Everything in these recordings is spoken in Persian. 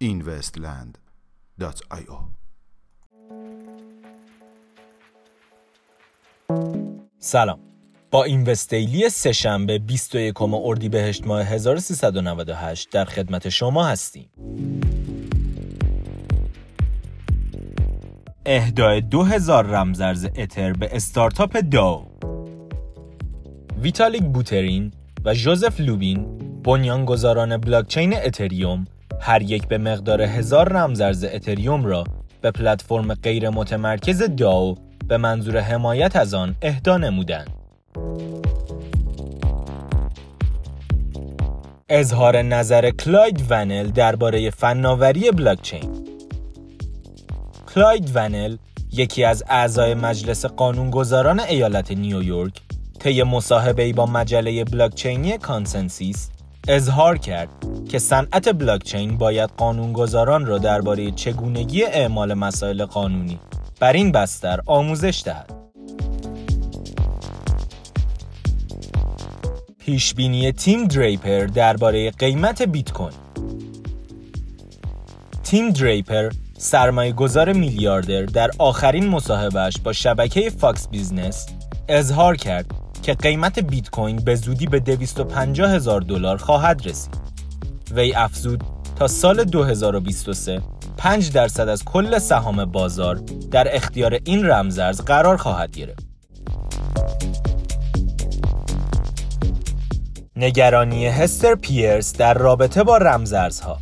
investland.io سلام با اینوستیلی سهشنبه 21 اردیبهشت ماه 1398 در خدمت شما هستیم. اهدای 2000 رمزرز اتر به استارتاپ داو ویتالیک بوترین و جوزف لوبین بنیانگذاران بلاکچین اتریوم هر یک به مقدار هزار رمزرز اتریوم را به پلتفرم غیر متمرکز داو به منظور حمایت از آن اهدا نمودند. اظهار نظر کلاید ونل درباره فناوری بلاکچین کلاید ونل یکی از اعضای مجلس قانونگذاران ایالت نیویورک طی مصاحبه‌ای با مجله بلاکچینی ConsenSys اظهار کرد که صنعت بلاکچین باید قانونگذاران را درباره چگونگی اعمال مسائل قانونی بر این بستر آموزش دهد. پیشبینی تیم دریپر درباره قیمت بیت کوین تیم دریپر سرمایه گذار میلیاردر در آخرین مصاحبهش با شبکه Fox Business اظهار کرد که قیمت بیت کوین به زودی به 250 هزار دلار خواهد رسید. وی افزود تا سال 2023 5 درصد از کل سهام بازار در اختیار این رمزرز قرار خواهد گرفت. نگرانی هستر پیرس در رابطه با رمزارزها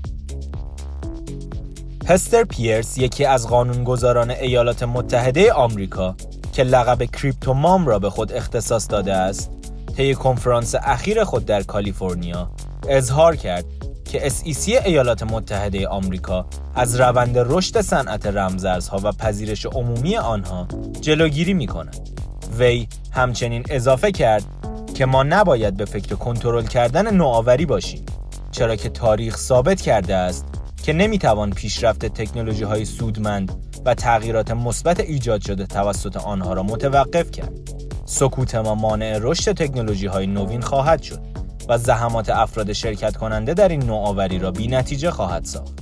هستر پیرس یکی از قانونگذاران ایالات متحده آمریکا که لقب کریپتو مام را به خود اختصاص داده است طی کنفرانس اخیر خود در کالیفرنیا اظهار کرد که SEC ایالات متحده آمریکا از روند رشد صنعت رمزارزها و پذیرش عمومی آنها جلوگیری می کند. وی همچنین اضافه کرد که ما نباید به فکر کنترل کردن نوآوری باشیم چرا که تاریخ ثابت کرده است که نمی‌توان پیشرفت تکنولوژی های سودمند و تغییرات مثبت ایجاد شده توسط آنها را متوقف کرد. سکوت ما مانع رشد تکنولوژی های نوین خواهد شد و زحمات افراد شرکت کننده در این نوآوری را بی نتیجه خواهد ساخت.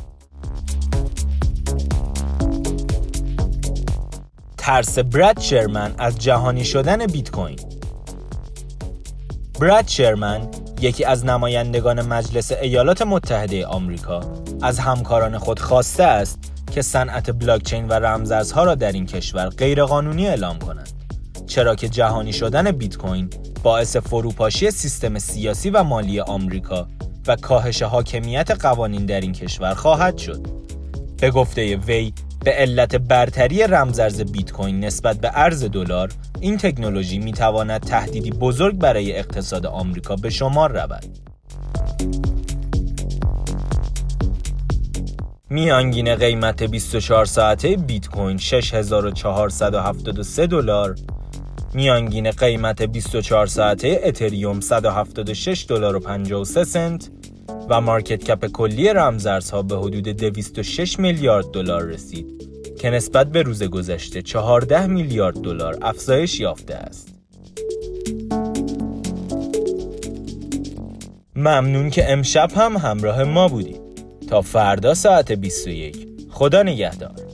ترس براد شرمن از جهانی شدن بیت کوین براد شرمن یکی از نمایندگان مجلس ایالات متحده آمریکا. از همکاران خود خواسته است که صنعت بلاکچین و رمزارزها را در این کشور غیرقانونی اعلام کنند. چرا که جهانی شدن بیت کوین باعث فروپاشی سیستم سیاسی و مالی آمریکا و کاهش حاکمیت قوانین در این کشور خواهد شد. به گفته وی به علت برتری رمزارز بیت کوین نسبت به ارز دلار این تکنولوژی می تواند تهدیدی بزرگ برای اقتصاد آمریکا به شمار رود. میانگین قیمت 24 ساعته بیت کوین 6473 دلار میانگین قیمت 24 ساعته اتریوم 176 دلار و 53 سنت و مارکت کپ کلی رمزارزها به حدود 206 میلیارد دلار رسید که نسبت به روز گذشته 14 میلیارد دلار افزایش یافته است. ممنون که امشب هم همراه ما بودید. تا فردا ساعت 21 خدا نگهدار